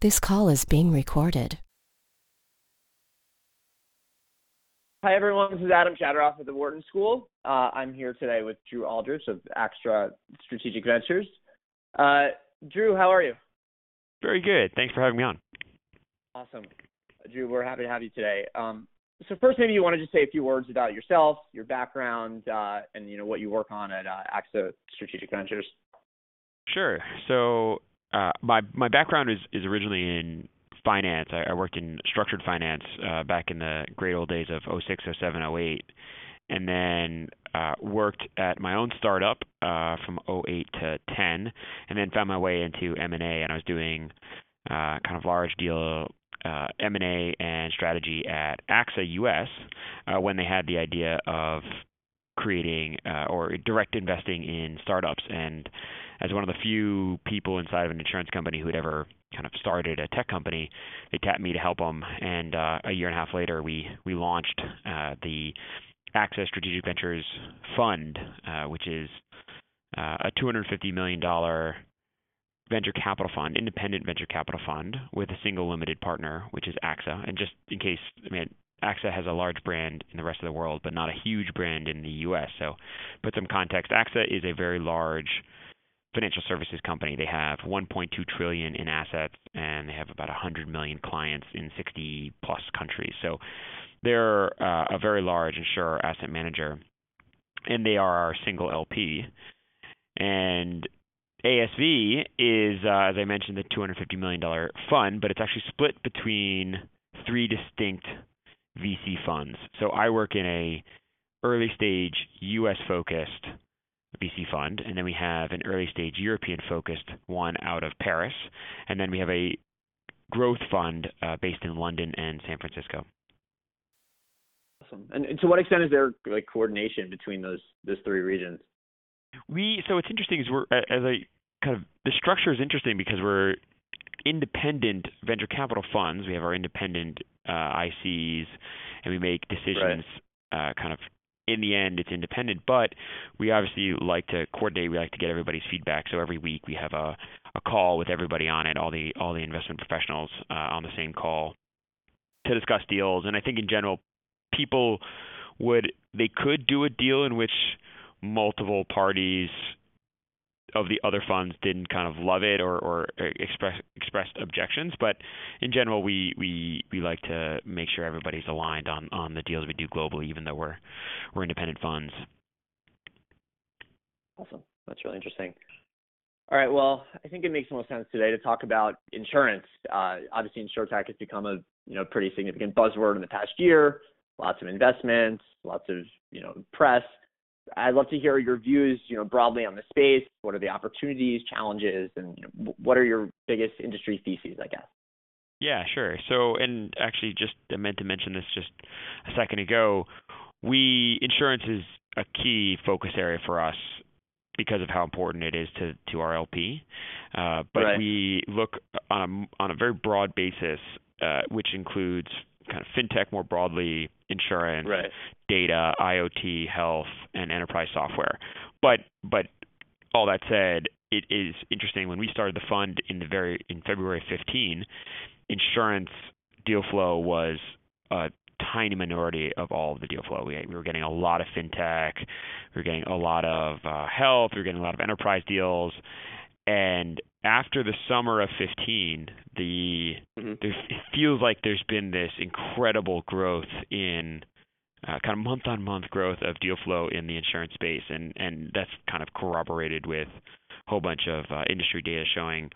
This call is being recorded. Hi, everyone. This is Adam Chatteroff at the Wharton School. Uh, I'm here today with Drew Aldrich of AXA Strategic Ventures. Uh, Drew, how are you? Very good. Thanks for having me on. Awesome. Drew, we're happy to have you today. Um, so first, maybe you want to just say a few words about yourself, your background, uh, and you know what you work on at uh, AXA Strategic Ventures. Sure. So uh, my my background is is originally in finance. I, I worked in structured finance uh, back in the great old days of 06, 07, 08, and then uh, worked at my own startup uh, from 08 to 10, and then found my way into M&A, and I was doing uh, kind of large deal uh, M&A and strategy at AXA US uh, when they had the idea of creating uh, or direct investing in startups. And as one of the few people inside of an insurance company who had ever kind of started a tech company, they tapped me to help them. And uh, a year and a half later, we we launched uh, the AXA Strategic Ventures Fund, uh, which is uh, a $250 million venture capital fund, independent venture capital fund with a single limited partner, which is AXA. And just in case, I mean, AXA has a large brand in the rest of the world, but not a huge brand in the U.S. So, put some context. AXA is a very large financial services company. They have 1.2 trillion in assets, and they have about 100 million clients in 60 plus countries. So, they're uh, a very large insurer asset manager, and they are our single LP. And ASV is, uh, as I mentioned, the $250 million fund, but it's actually split between three distinct VC funds. So I work in a early stage US focused VC fund, and then we have an early stage European focused one out of Paris, and then we have a growth fund uh, based in London and San Francisco. Awesome. And, and to what extent is there like coordination between those those three regions? We so what's interesting is we're as I kind of the structure is interesting because we're independent venture capital funds. We have our independent uh, ICs, and we make decisions right. uh, kind of in the end it's independent, but we obviously like to coordinate. We like to get everybody's feedback. So every week we have a, a call with everybody on it, all the all the investment professionals uh, on the same call to discuss deals. And I think in general, people would they could do a deal in which multiple parties of the other funds didn't kind of love it or, or express expressed objections. But in general, we, we we like to make sure everybody's aligned on, on the deals we do globally, even though we're we're independent funds. Awesome, that's really interesting. All right, well, I think it makes the most sense today to talk about insurance. Uh, obviously, insurtech has become a you know pretty significant buzzword in the past year. Lots of investments, lots of you know press. I'd love to hear your views, you know, broadly on the space. What are the opportunities, challenges, and you know, what are your biggest industry theses, I guess? Yeah, sure. So, and actually, just I meant to mention this just a second ago. We insurance is a key focus area for us because of how important it is to to our LP. Uh, but right. we look on a, on a very broad basis, uh, which includes kind of fintech more broadly, insurance, right. data, IoT, health, and enterprise software. But but all that said, it is interesting when we started the fund in the very in February 15, insurance deal flow was a tiny minority of all of the deal flow. We, we were getting a lot of fintech, we were getting a lot of uh, health, we were getting a lot of enterprise deals, and after the summer of 15, the mm-hmm. there, it feels like there's been this incredible growth in uh, kind of month on month growth of deal flow in the insurance space, and and that's kind of corroborated with a whole bunch of uh, industry data showing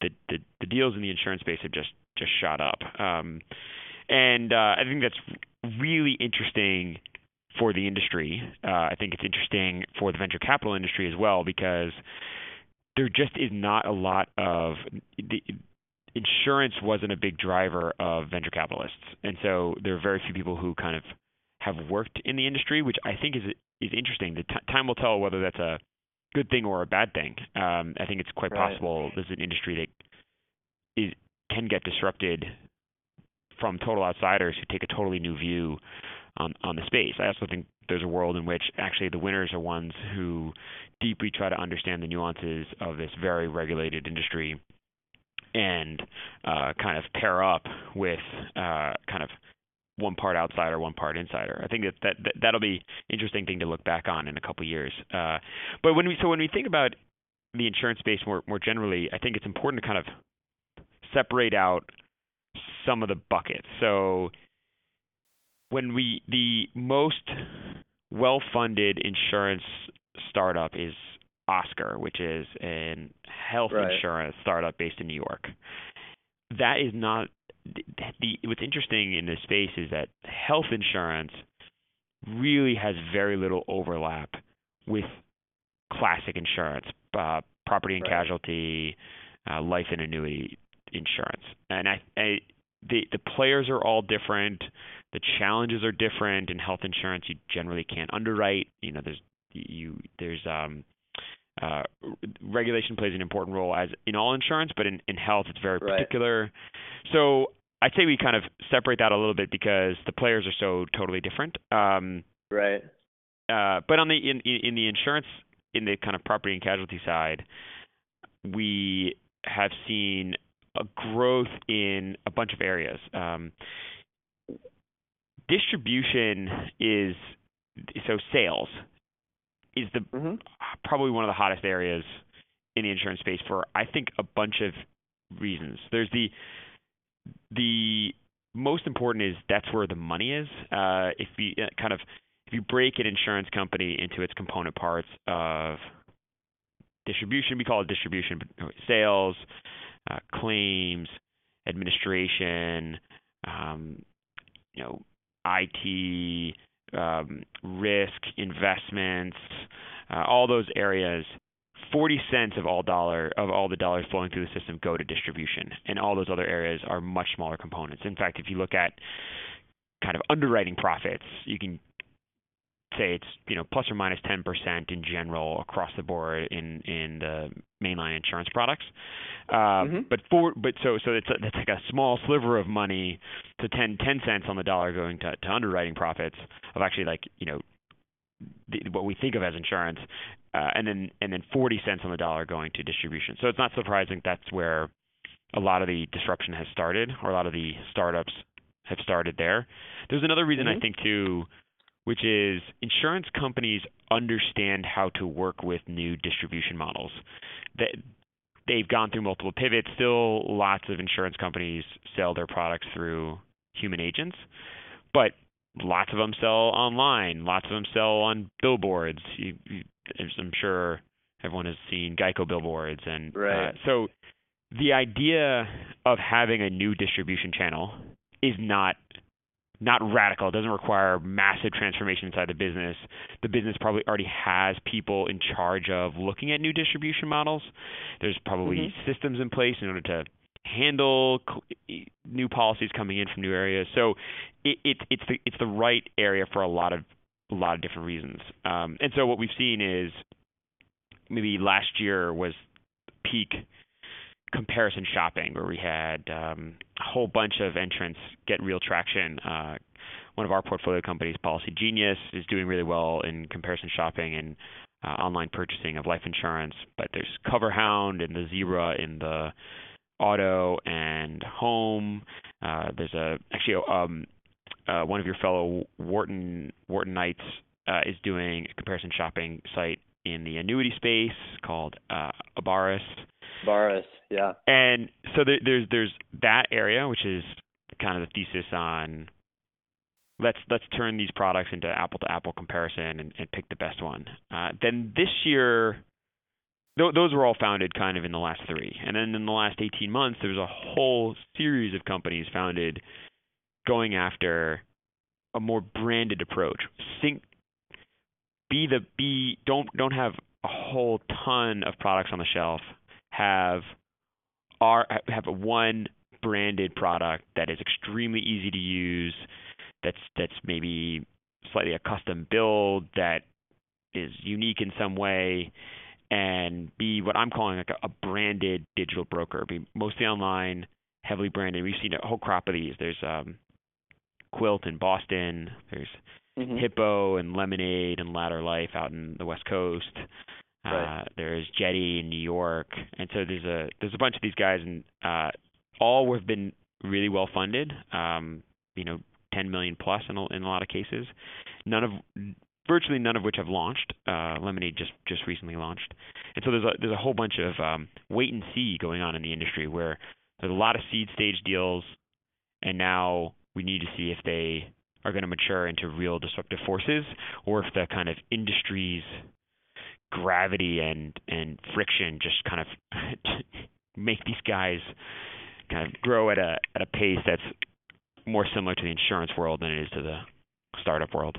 that the, the deals in the insurance space have just just shot up. Um, and uh, I think that's really interesting for the industry. Uh, I think it's interesting for the venture capital industry as well because there just is not a lot of the insurance wasn't a big driver of venture capitalists, and so there are very few people who kind of have worked in the industry, which I think is is interesting. The t- time will tell whether that's a good thing or a bad thing. Um, I think it's quite right. possible there's an industry that is can get disrupted from total outsiders who take a totally new view on on the space. I also think there's a world in which actually the winners are ones who deeply try to understand the nuances of this very regulated industry and uh, kind of pair up with uh, kind of one part outsider, one part insider. I think that, that, that that'll be interesting thing to look back on in a couple of years. Uh, but when we so when we think about the insurance space more more generally, I think it's important to kind of separate out some of the buckets. So when we the most well-funded insurance startup is Oscar, which is an health Right. insurance startup based in New York. That is not the what's interesting in this space is that health insurance really has very little overlap with classic insurance, uh, property and Right. casualty, uh, life and annuity insurance. And I, I the the players are all different. The challenges are different. In health insurance, you generally can't underwrite. You know, there's you there's um uh, regulation plays an important role as in all insurance, but in, in health it's very Right. particular. So I'd say we kind of separate that a little bit because the players are so totally different. Um, Right. uh, but on the in in the insurance in the kind of property and casualty side, we have seen growth in a bunch of areas. Um, distribution is so sales is the Mhm. probably one of the hottest areas in the insurance space for I think a bunch of reasons. There's the the most important is that's where the money is. Uh, if you uh, kind of if you break an insurance company into its component parts of distribution, we call it distribution, but sales, uh, claims, administration, um, you know, IT, um, risk, investments, uh, all those areas. 40 cents of all dollar of all the dollars flowing through the system go to distribution, and all those other areas are much smaller components. In fact, if you look at kind of underwriting profits, you can say it's you know plus or minus 10% in general across the board in in the mainline insurance products. Uh, Mhm. But for but so so it's that's like a small sliver of money to 10 10 cents on the dollar going to, to underwriting profits of actually like you know the, what we think of as insurance, uh, and then and then 40 cents on the dollar going to distribution. So it's not surprising that's where a lot of the disruption has started, or a lot of the startups have started there. There's another reason I Mhm. think too, which is insurance companies understand how to work with new distribution models. That they've gone through multiple pivots. Still, lots of insurance companies sell their products through human agents, but lots of them sell online. Lots of them sell on billboards. You, you, I'm sure everyone has seen Geico billboards, and Right. uh, so the idea of having a new distribution channel is not not radical. It doesn't require massive transformation inside the business. The business probably already has people in charge of looking at new distribution models. There's probably Mhm. systems in place in order to handle new policies coming in from new areas. So it, it, it's the it's the right area for a lot of a lot of different reasons. Um, and so what we've seen is maybe last year was peak comparison shopping where we had um, a whole bunch of entrants get real traction. Uh, one of our portfolio companies, Policy Genius, is doing really well in comparison shopping and uh, online purchasing of life insurance. But there's CoverHound and the Zebra in the auto and home. Uh, there's a actually um, uh, one of your fellow Wharton Wharton Knights uh, is doing a comparison shopping site in the annuity space called uh, Abaris. Baris, yeah. And so there, there's there's that area, which is kind of the thesis on let's let's turn these products into apple to apple comparison and, and pick the best one. Uh, then this year, th- those were all founded kind of in the last three, and then in the last 18 months, there was a whole series of companies founded going after a more branded approach. Think, be the be don't don't have a whole ton of products on the shelf. Have are have a one branded product that is extremely easy to use. That's that's maybe slightly a custom build that is unique in some way, and be what I'm calling like a, a branded digital broker. Be mostly online, heavily branded. We've seen a whole crop of these. There's um, Quilt in Boston. There's Mhm. Hippo and Lemonade and Ladder Life out in the West Coast. Uh, there's Jetty in New York, and so there's a there's a bunch of these guys, and uh, all have been really well funded. Um, you know, 10 million plus in a, in a lot of cases. None of virtually none of which have launched. Uh, Lemonade just just recently launched, and so there's a there's a whole bunch of um, wait and see going on in the industry where there's a lot of seed stage deals, and now we need to see if they are going to mature into real disruptive forces or if the kind of industry's gravity and and friction just kind of make these guys kind of grow at a at a pace that's more similar to the insurance world than it is to the startup world.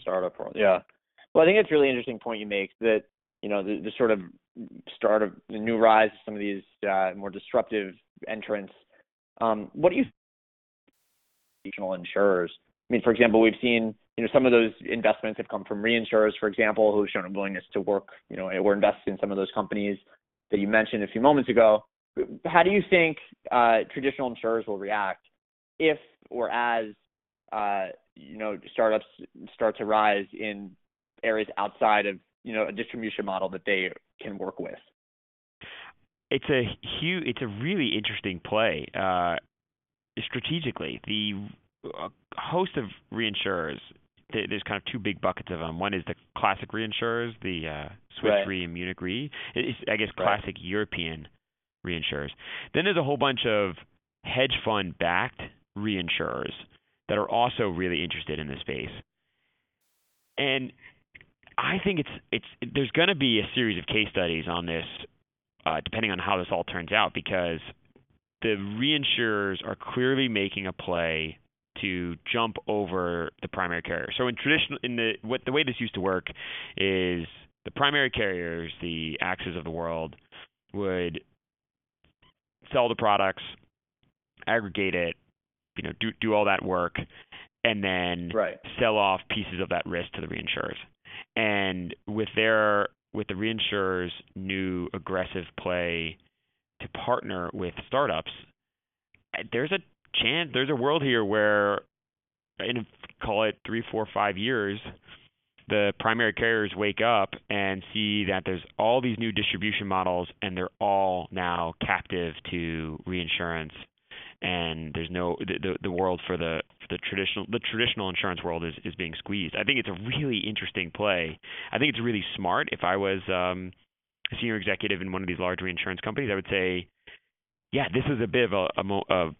Startup world, yeah. Well, I think it's a really interesting point you make that you know the, the sort of start of the new rise of some of these uh, more disruptive entrants. Um, what do you insurers? I mean, for example, we've seen you know some of those investments have come from reinsurers, for example, who've shown a willingness to work, you know, or invest in some of those companies that you mentioned a few moments ago. How do you think uh, traditional insurers will react if or as uh, you know startups start to rise in areas outside of you know a distribution model that they can work with? It's a huge, it's a really interesting play uh, strategically. The a host of reinsurers. There's kind of two big buckets of them. One is the classic reinsurers, the uh, Swiss right. Re and Munich Re. It's, I guess, right. classic European reinsurers. Then there's a whole bunch of hedge fund backed reinsurers that are also really interested in this space. And I think it's it's there's going to be a series of case studies on this, uh, depending on how this all turns out, because the reinsurers are clearly making a play to jump over the primary carrier. So in traditional in the what the way this used to work is the primary carriers, the AXAs of the world, would sell the products, aggregate it, you know, do do all that work, and then right. sell off pieces of that risk to the reinsurers. And with their with the reinsurers' new aggressive play to partner with startups, there's a chance there's a world here where in call it three, four, five years, the primary carriers wake up and see that there's all these new distribution models and they're all now captive to reinsurance and there's no the the, the world for the the traditional the traditional insurance world is is being squeezed. I think it's a really interesting play. I think it's really smart. If I was um, a senior executive in one of these large reinsurance companies, I would say, yeah, this is a bit of a, a, a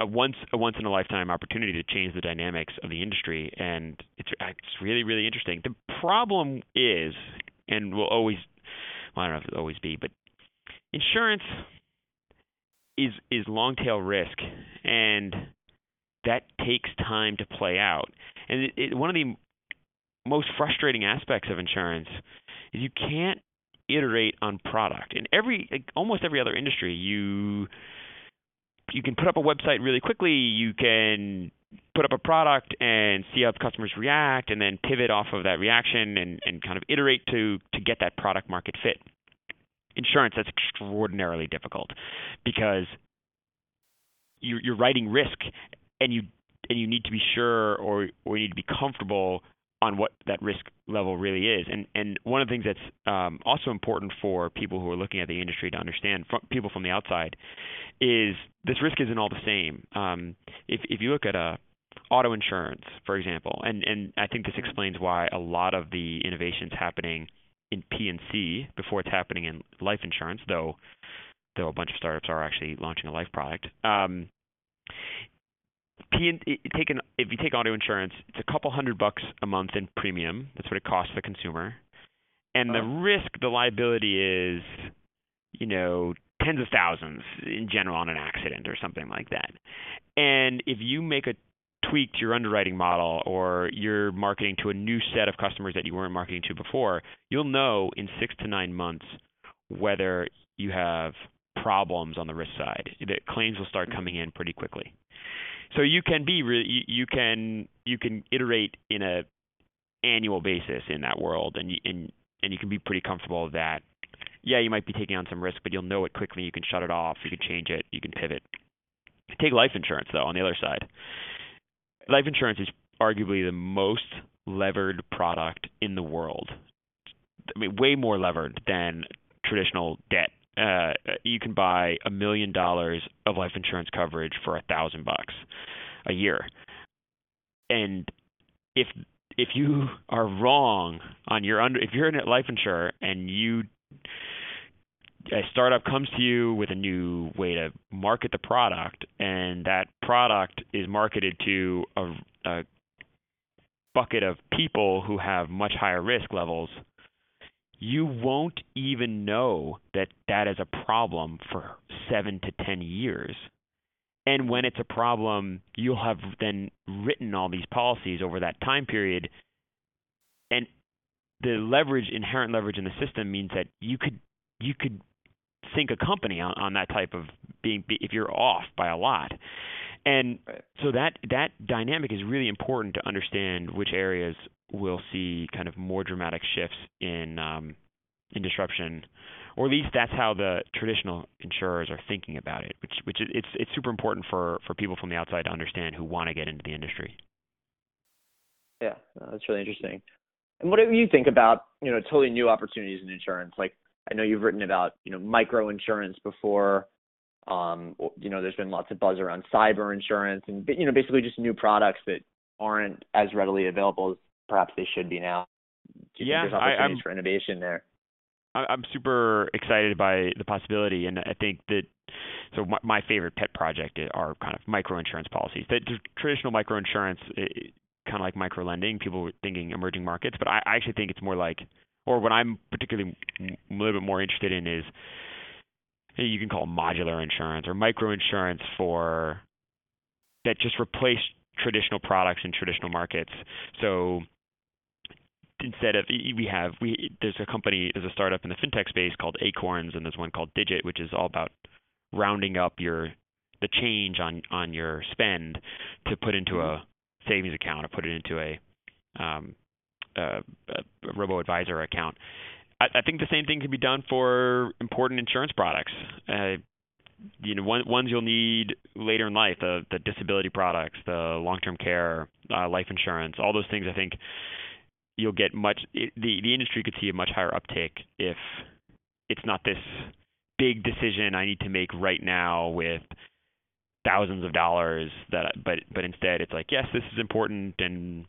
a once a once in a lifetime opportunity to change the dynamics of the industry, and it's it's really really interesting. The problem is, and will always, well, I don't know if it'll always be, but insurance is is long tail risk, and that takes time to play out. And it, it, one of the most frustrating aspects of insurance is you can't iterate on product. In every like, almost every other industry, you you can put up a website really quickly. You can put up a product and see how customers react, and then pivot off of that reaction and, and kind of iterate to to get that product market fit. Insurance that's extraordinarily difficult because you're, you're writing risk, and you and you need to be sure or or you need to be comfortable on what that risk level really is. And and one of the things that's um, also important for people who are looking at the industry to understand, from, people from the outside, is this risk isn't all the same. Um, if if you look at a auto insurance, for example, and and I think this explains why a lot of the innovations happening in P&C before it's happening in life insurance, though though a bunch of startups are actually launching a life product. Um, P take an, if you take auto insurance, it's a couple hundred bucks a month in premium. That's what it costs the consumer. And the Uh-huh. risk, the liability is, you know, tens of thousands in general on an accident or something like that. And if you make a tweak to your underwriting model or you're marketing to a new set of customers that you weren't marketing to before, you'll know in six to nine months whether you have problems on the risk side. The claims will start coming in pretty quickly. So you can be re- you, you can you can iterate in a annual basis in that world, and you, and and you can be pretty comfortable with that. Yeah, you might be taking on some risk, but you'll know it quickly. You can shut it off. You can change it. You can pivot. Take life insurance though. On the other side, life insurance is arguably the most levered product in the world. I mean, way more levered than traditional debt uh, you can buy a million dollars of life insurance coverage for a thousand bucks a year. And if if you are wrong on your under if you're a life insurer and you a startup comes to you with a new way to market the product and that product is marketed to a, a bucket of people who have much higher risk levels you won't even know that that is a problem for 7 to 10 years and when it's a problem, you'll have then written all these policies over that time period. And the leverage, inherent leverage in the system means that you could you could sink a company on, on that type of being if you're off by a lot. And so that that dynamic is really important to understand which areas will see kind of more dramatic shifts in um, in disruption or at least that's how the traditional insurers are thinking about it, which which it's it's super important for for people from the outside to understand who want to get into the industry. Yeah, that's really interesting. And what do you think about you know totally new opportunities in insurance? Like I know you've written about you know micro insurance before. Um, you know, there's been lots of buzz around cyber insurance and you know basically just new products that aren't as readily available as perhaps they should be now. Do you Yeah, think there's I- opportunities I'm- for innovation there? I- I'm super excited by the possibility, and I think that so my, my favorite pet project are kind of micro insurance policies. The traditional micro insurance, kind of like micro lending, people were thinking emerging markets, but I, I actually think it's more like, or what I'm particularly a little bit more interested in is you can call modular insurance or micro insurance for that just replace traditional products in traditional markets. So instead of we have we there's a company there's a startup in the fintech space called Acorns and there's one called Digit which is all about rounding up your the change on on your spend to put into a savings account or put it into a um a, a robo advisor account. I, I think the same thing can be done for important insurance products. Uh, you know, one, ones you'll need later in life, the the disability products, the long-term care, uh, life insurance, all those things. I think you'll get much. The the industry could see a much higher uptake if it's not this big decision I need to make right now with thousands of dollars that but but instead it's like yes this is important and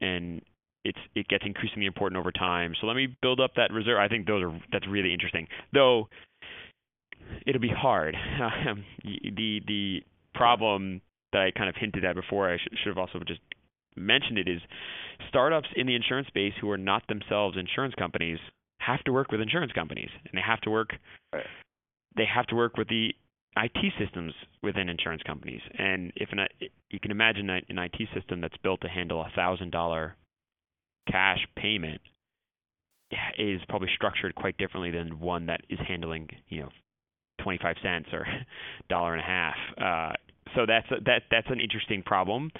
and it's it gets increasingly important over time. So let me build up that reserve. I think those are that's really interesting. Though it'll be hard. The the problem that i kind of hinted at before i sh- should have also just mentioned it is startups in the insurance space who are not themselves insurance companies have to work with insurance companies and they have to work Right. they have to work with the IT systems within insurance companies. And if an, you can imagine an IT system that's built to handle a thousand dollar cash payment is probably structured quite differently than one that is handling, you know, 25 cents or dollar and a half. Uh, so that's a, that that's an interesting problem.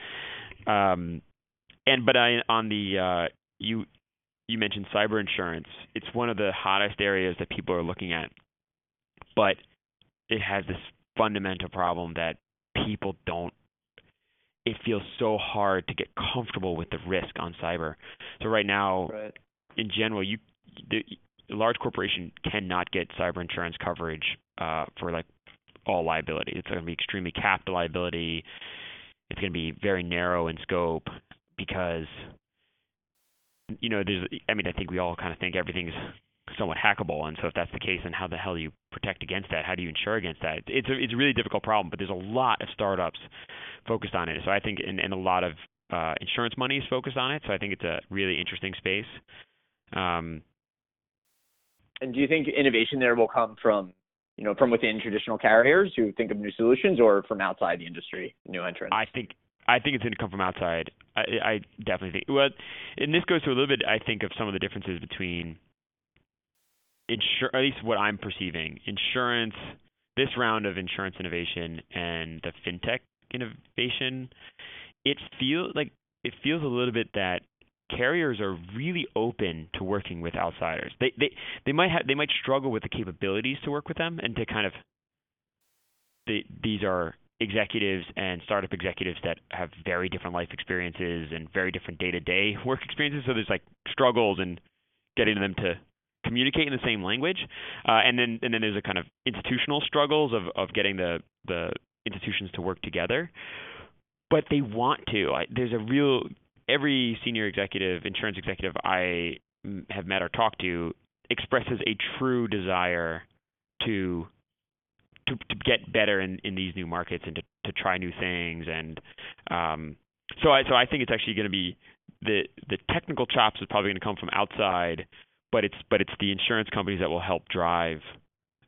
Um, and but I, on the uh, you you mentioned cyber insurance. It's one of the hottest areas that people are looking at, but it has this fundamental problem that people don't it feels so hard to get comfortable with the risk on cyber. So right now, Right. in general, you the large corporation cannot get cyber insurance coverage uh, for like all liability. It's going to be extremely capped liability. It's going to be very narrow in scope because you know there's I mean I think we all kind of think everything's somewhat hackable, and so if that's the case, then how the hell do you protect against that? How do you insure against that? It's a it's a really difficult problem, but there's a lot of startups focused on it. So I think and, and a lot of uh, insurance money is focused on it. So I think it's a really interesting space. Um, And do you think innovation there will come from, you know, from within traditional carriers who think of new solutions, or from outside the industry, new entrants? I think I think it's going to come from outside. I, I definitely think. Well, and this goes to a little bit. I think of some of the differences between insure, at least what I'm perceiving, insurance. This round of insurance innovation and the fintech innovation, it feels like it feels a little bit that carriers are really open to working with outsiders. They they they might have they might struggle with the capabilities to work with them and to kind of the, these are executives and startup executives that have very different life experiences and very different day-to-day work experiences. So there's like struggles in getting them to communicate in the same language. Uh, and then and then there's a kind of institutional struggles of of getting the the institutions to work together. But they want to. I, there's a real every senior executive, insurance executive I have met or talked to expresses a true desire to to, to get better in, in these new markets and to, to try new things. And um, so I so I think it's actually going to be the the technical chops is probably going to come from outside, but it's but it's the insurance companies that will help drive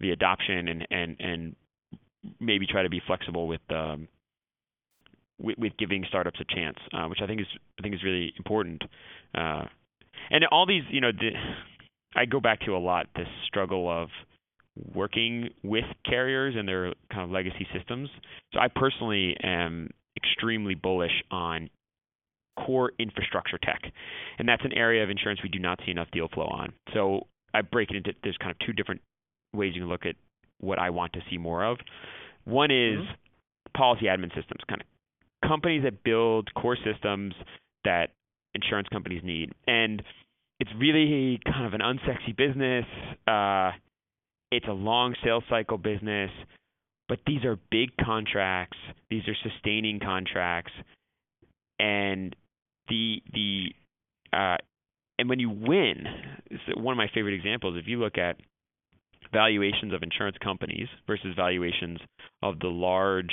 the adoption and and and maybe try to be flexible with um with, with giving startups a chance, uh, which I think is I think is really important. Uh, and all these, you know, the, I go back to a lot this struggle of working with carriers and their kind of legacy systems. So I personally am extremely bullish on core infrastructure tech. And that's an area of insurance we do not see enough deal flow on. So I break it into there's kind of two different ways you can look at what I want to see more of. One is mm-hmm. policy admin systems, kind of companies that build core systems that insurance companies need. And it's really kind of an unsexy business. Uh, it's a long sales cycle business, but these are big contracts. These are sustaining contracts, and the the uh, and when you win, one of my favorite examples. If you look at valuations of insurance companies versus valuations of the large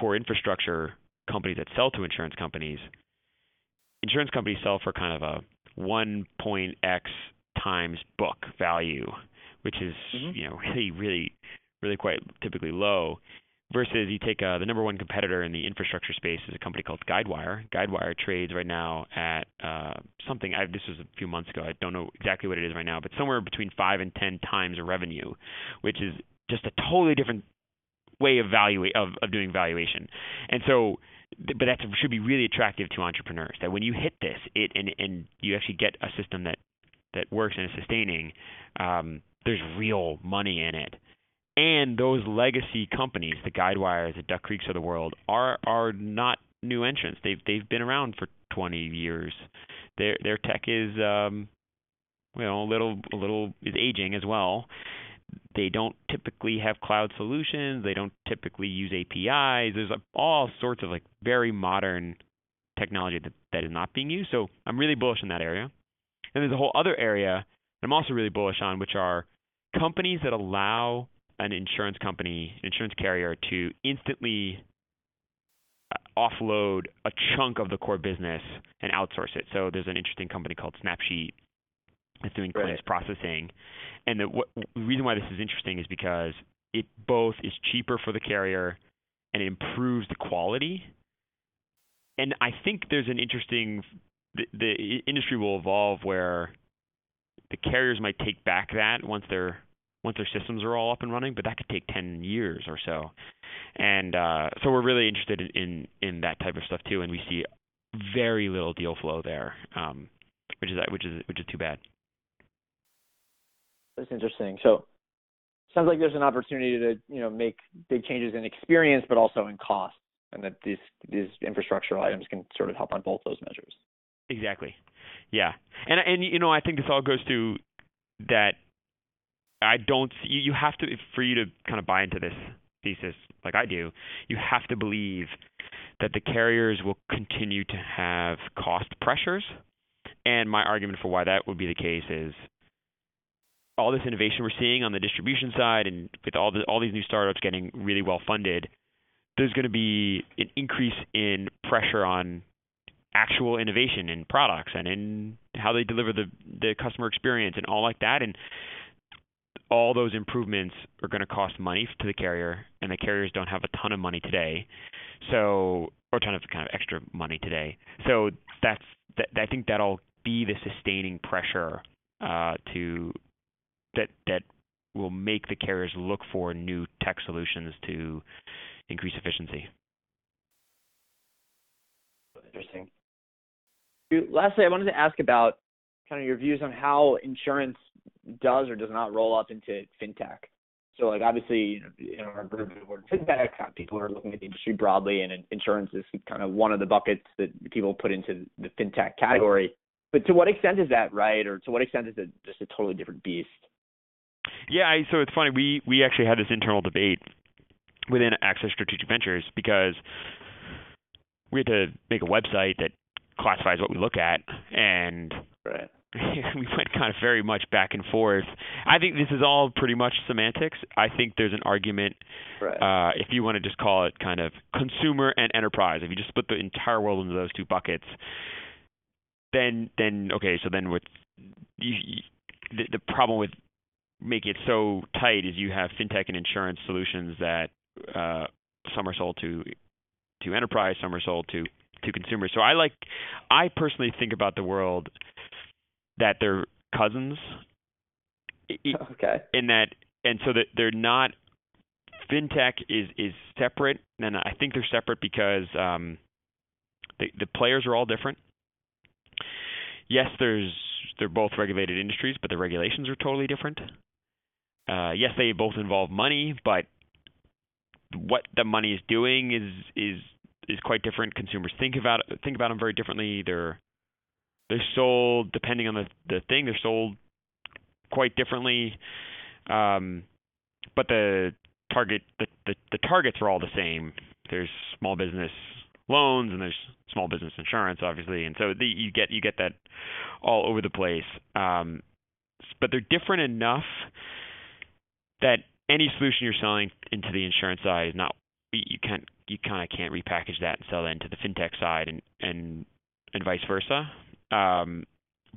core infrastructure companies that sell to insurance companies, insurance companies sell for kind of a 1. X times book value, which is mm-hmm. you know really really really quite typically low. Versus you take uh, the number one competitor in the infrastructure space is a company called Guidewire. Guidewire trades right now at uh, something. I, this was a few months ago. I don't know exactly what it is right now, but somewhere between five and ten times revenue, which is just a totally different way of value of, of doing valuation. And so but that should be really attractive to entrepreneurs. That when you hit this, it and and you actually get a system that that works and is sustaining. Um, there's real money in it, and those legacy companies, the Guidewires, the Duck Creeks of the world, are are not new entrants. They've they've been around for 20 years. Their their tech is um, a little a little is aging as well, they don't typically have cloud solutions. They don't typically use APIs. There's all sorts of like very modern technology that, that is not being used. So I'm really bullish in that area. And there's a whole other area that I'm also really bullish on, which are companies that allow an insurance company, an insurance carrier, to instantly uh, offload a chunk of the core business and outsource it. So there's an interesting company called Snapsheet that's doing claims right. processing, and the, what, the reason why this is interesting is because it both is cheaper for the carrier and it improves the quality. And I think there's an interesting the, the industry will evolve where the carriers might take back that once their once their systems are all up and running, but that could take 10 years or so. And uh, so we're really interested in, in, in that type of stuff too, and we see very little deal flow there, um, which is which is which is too bad. That's interesting. So sounds like there's an opportunity to you know make big changes in experience, but also in cost, and that these these infrastructural items can sort of help on both those measures. Exactly. Yeah, and and you know I think this all goes to that. I don't. You, you have to for you to kind of buy into this thesis like I do. You have to believe that the carriers will continue to have cost pressures. And my argument for why that would be the case is all this innovation we're seeing on the distribution side and with all the all these new startups getting really well funded, there's going to be an increase in pressure on actual innovation in products and in how they deliver the the customer experience and all like that. And all those improvements are going to cost money to the carrier and the carriers don't have a ton of money today. So or a ton of kind of extra money today. So that's that, i think that'll be the sustaining pressure uh, to that will make the carriers look for new tech solutions to increase efficiency. Interesting. Lastly, I wanted to ask about kind of your views on how insurance does or does not roll up into fintech. So, like obviously, in our group, fintech, uh, people are looking at the industry broadly, and insurance is kind of one of the buckets that people put into the fintech category. but to what extent is that right, or to what extent is it just a totally different beast? Yeah, I, so it's funny. We we actually had this internal debate within AXA Strategic Ventures because we had to make a website that classifies what we look at, and right. we went kind of very much back and forth. I think this is all pretty much semantics. I think there's an argument right. uh, if you want to just call it kind of consumer and enterprise. If you just split the entire world into those two buckets, then then okay, so then with you, you, the, the problem with making it so tight is you have fintech and insurance solutions that uh, some are sold to to enterprise, some are sold to to consumers. So I like I personally think about the world that they're cousins. Okay. In that and so that they're not fintech is is separate and I think they're separate because um the the players are all different. Yes, there's they're both regulated industries, but the regulations are totally different. Uh, yes, they both involve money, but what the money is doing is is is quite different. Consumers think about think about them very differently. They're they're sold depending on the the thing. They're sold quite differently. Um, but the target the, the the targets are all the same. There's small business loans and there's small business insurance, obviously, and so the, you get you get that all over the place. Um, but they're different enough that any solution you're selling into the insurance side is not you can't you kind of can't repackage that and sell that into the fintech side and and and vice versa. Um,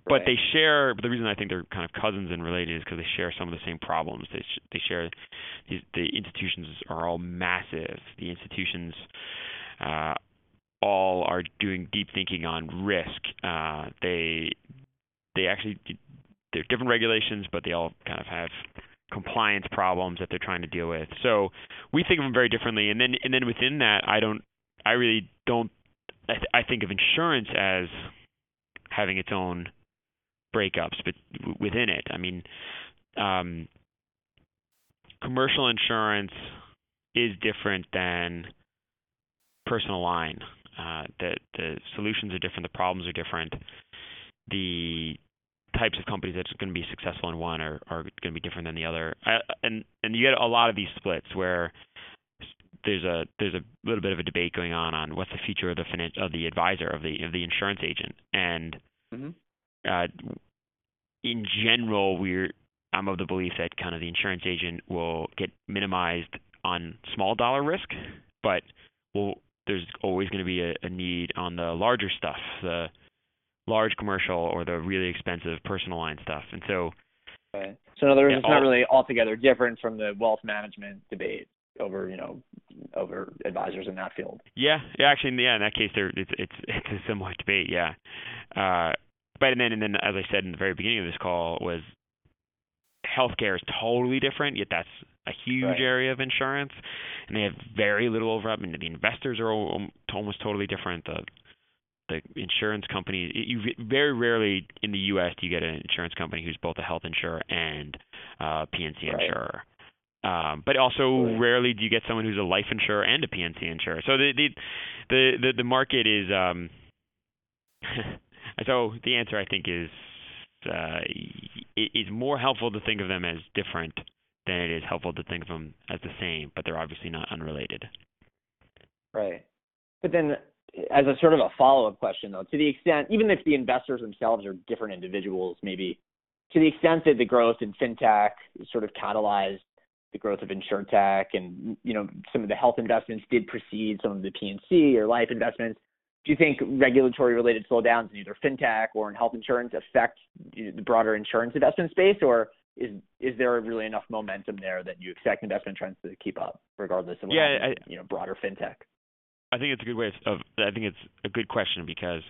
but Right. they share. But the reason I think they're kind of cousins and related is because they share some of the same problems. They sh- they share these, the institutions are all massive. The institutions uh, all are doing deep thinking on risk. Uh, they they actually they're different regulations, but they all kind of have compliance problems that they're trying to deal with. So we think of them very differently. And then and then within that, I don't, I really don't. I, th- I think of insurance as having its own breakups, but within it, I mean, um, commercial insurance is different than personal line. Uh, the the solutions are different, the problems are different. The types of companies that's going to be successful in one are, are going to be different than the other. I, and and you get a lot of these splits where there's a there's a little bit of a debate going on on what's the future of the finan- of the advisor of the of the insurance agent. And hmm uh, in general, we're I'm of the belief that kind of the insurance agent will get minimized on small dollar risk, but will there's always going to be a, a need on the larger stuff, the large commercial or the really expensive personal line stuff. And so Right. So in other words, it's not really altogether different from the wealth management debate over you know over advisors in that field. Yeah, yeah, actually, yeah. In that case, there it's it's it's a similar debate. Yeah, uh, but and then and then as I said in the very beginning of this call was healthcare is totally different. Yet that's a huge Right. area of insurance, and they have very little overlap. I mean, the investors are almost totally different. The the insurance company, you very rarely in the U.S. do you get an insurance company who's both a health insurer and uh, P&C Right. insurer. Um, but also Right. rarely do you get someone who's a life insurer and a P&C insurer. So the the the the, the market is um so the answer I think is uh it is more helpful to think of them as different than it is helpful to think of them as the same, but they're obviously not unrelated. Right. But then, as a sort of a follow-up question, though, to the extent, even if the investors themselves are different individuals, maybe to the extent that the growth in fintech sort of catalyzed the growth of insurtech, and you know some of the health investments did precede some of the P&C or life investments. Do you think regulatory-related slowdowns in either fintech or in health insurance affect the broader insurance investment space, or is is there really enough momentum there that you expect investment trends to keep up, regardless of Yeah, in, you know broader fintech? I think it's a good way of. I think it's a good question because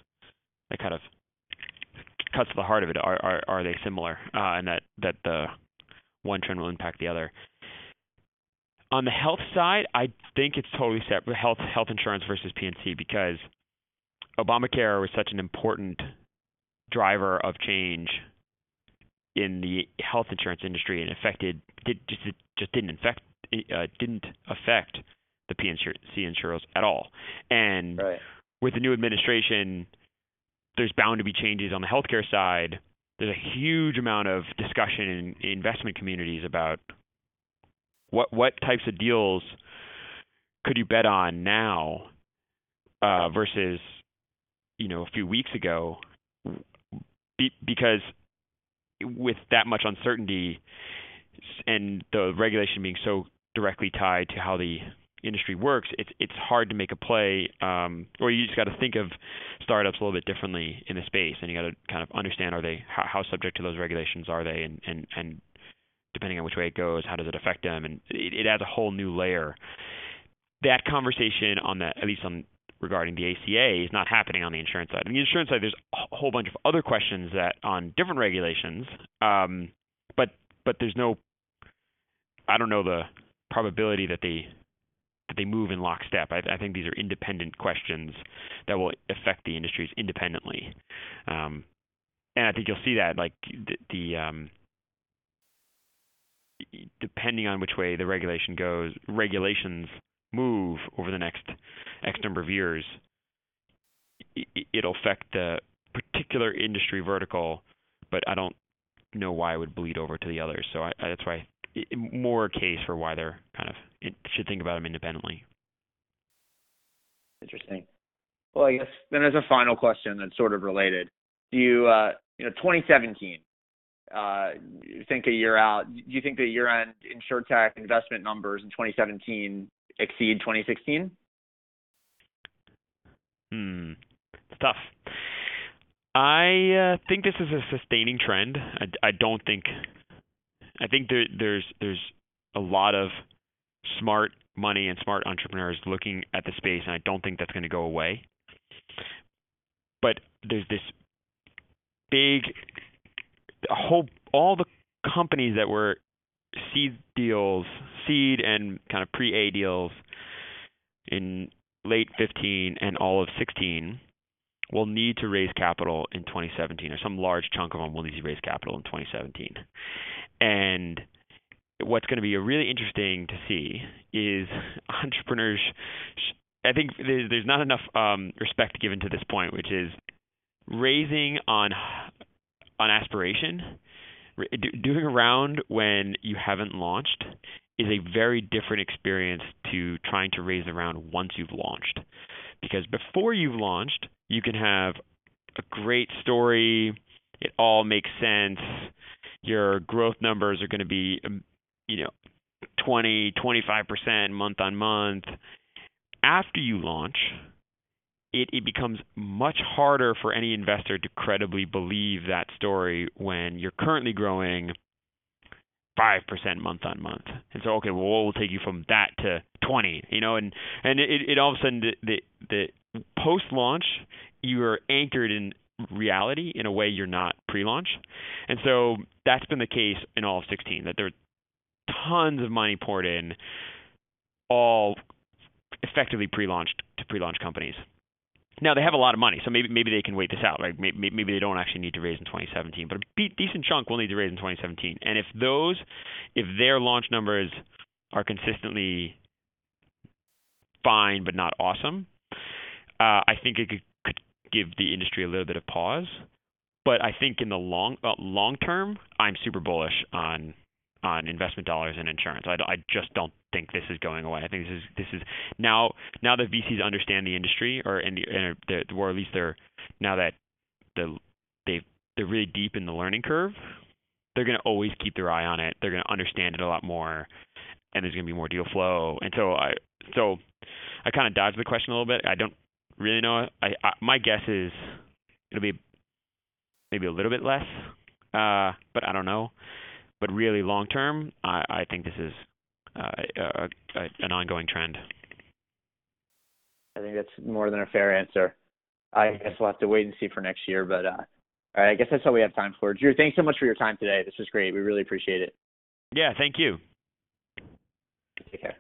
it kind of cuts to the heart of it. Are are, are they similar? Uh, and that that the one trend will impact the other. On the health side, I think it's totally separate. Health health insurance versus P&C because Obamacare was such an important driver of change in the health insurance industry and affected did just just didn't affect uh, didn't affect the P&C insurers at all. And Right. with the new administration, there's bound to be changes on the healthcare side. There's a huge amount of discussion in investment communities about what what types of deals could you bet on now uh, versus you know a few weeks ago, be, because with that much uncertainty and the regulation being so directly tied to how the industry works, it's it's hard to make a play, um, or you just got to think of startups a little bit differently in the space, and you got to kind of understand are they how, how subject to those regulations are they, and and and depending on which way it goes, how does it affect them, and it, it adds a whole new layer. That conversation on the at least on regarding the ACA is not happening on the insurance side. On the insurance side, there's a whole bunch of other questions that on different regulations, um, but but there's no I don't know the probability that they that they move in lockstep. I, I think these are independent questions that will affect the industries independently, um, and I think you'll see that like the, the um, depending on which way the regulation goes, regulations move over the next X number of years, it'll affect the particular industry vertical, but I don't know why it would bleed over to the others. So I, that's why more case for why they're kind of it should think about them independently. Interesting. Well, I guess then as a final question that's sort of related, do you uh, you know 2017? Uh, you think a year out? Do you think the year-end insurtech investment numbers in 2017 exceed 2016? Hmm, it's tough. I uh, think this is a sustaining trend. I, I don't think I think there, there's there's a lot of smart money and smart entrepreneurs looking at the space, and I don't think that's going to go away. But there's this big, whole all the companies that were seed deals, seed and kind of pre-A deals in late 15 and all of 16 will need to raise capital in 2017, or some large chunk of them will need to raise capital in 2017. And what's going to be really interesting to see is entrepreneurs. I think there's not enough um, respect given to this point, which is raising on on aspiration. Doing a round when you haven't launched is a very different experience to trying to raise a round once you've launched. Because before you've launched, you can have a great story, it all makes sense, your growth numbers are going to be, um, you know, 20, 25% month on month. After you launch, it, it becomes much harder for any investor to credibly believe that story when you're currently growing 5% month on month. And so, okay, well, what will take you from that to 20, you know, and, and it, it all of a sudden the, the, the post launch, you are anchored in reality in a way you're not pre-launch. And so that's been the case in all of 16 that there are tons of money poured in all effectively pre-launched to pre-launch companies. Now they have a lot of money, so maybe maybe they can wait this out. Right? Maybe, maybe they don't actually need to raise in 2017, but a decent chunk will need to raise in 2017. And if those, if their launch numbers are consistently fine but not awesome, uh, I think it could give the industry a little bit of pause. But I think in the long uh, long term, I'm super bullish on on investment dollars in insurance. I, I just don't think this is going away. I think this is this is now now that VCs understand the industry, or and or at least they're now that the they they're really deep in the learning curve. They're going to always keep their eye on it. They're going to understand it a lot more, and there's going to be more deal flow. And so I so I kind of dodged the question a little bit. I don't really know. I, I my guess is it'll be maybe a little bit less, uh, but I don't know. But really, long term, I, I think this is uh, a, a, an ongoing trend. I think that's more than a fair answer. I guess we'll have to wait and see for next year. But uh, all right, I guess that's all we have time for. Drew, thanks so much for your time today. This was great. We really appreciate it. Yeah, thank you. Take care.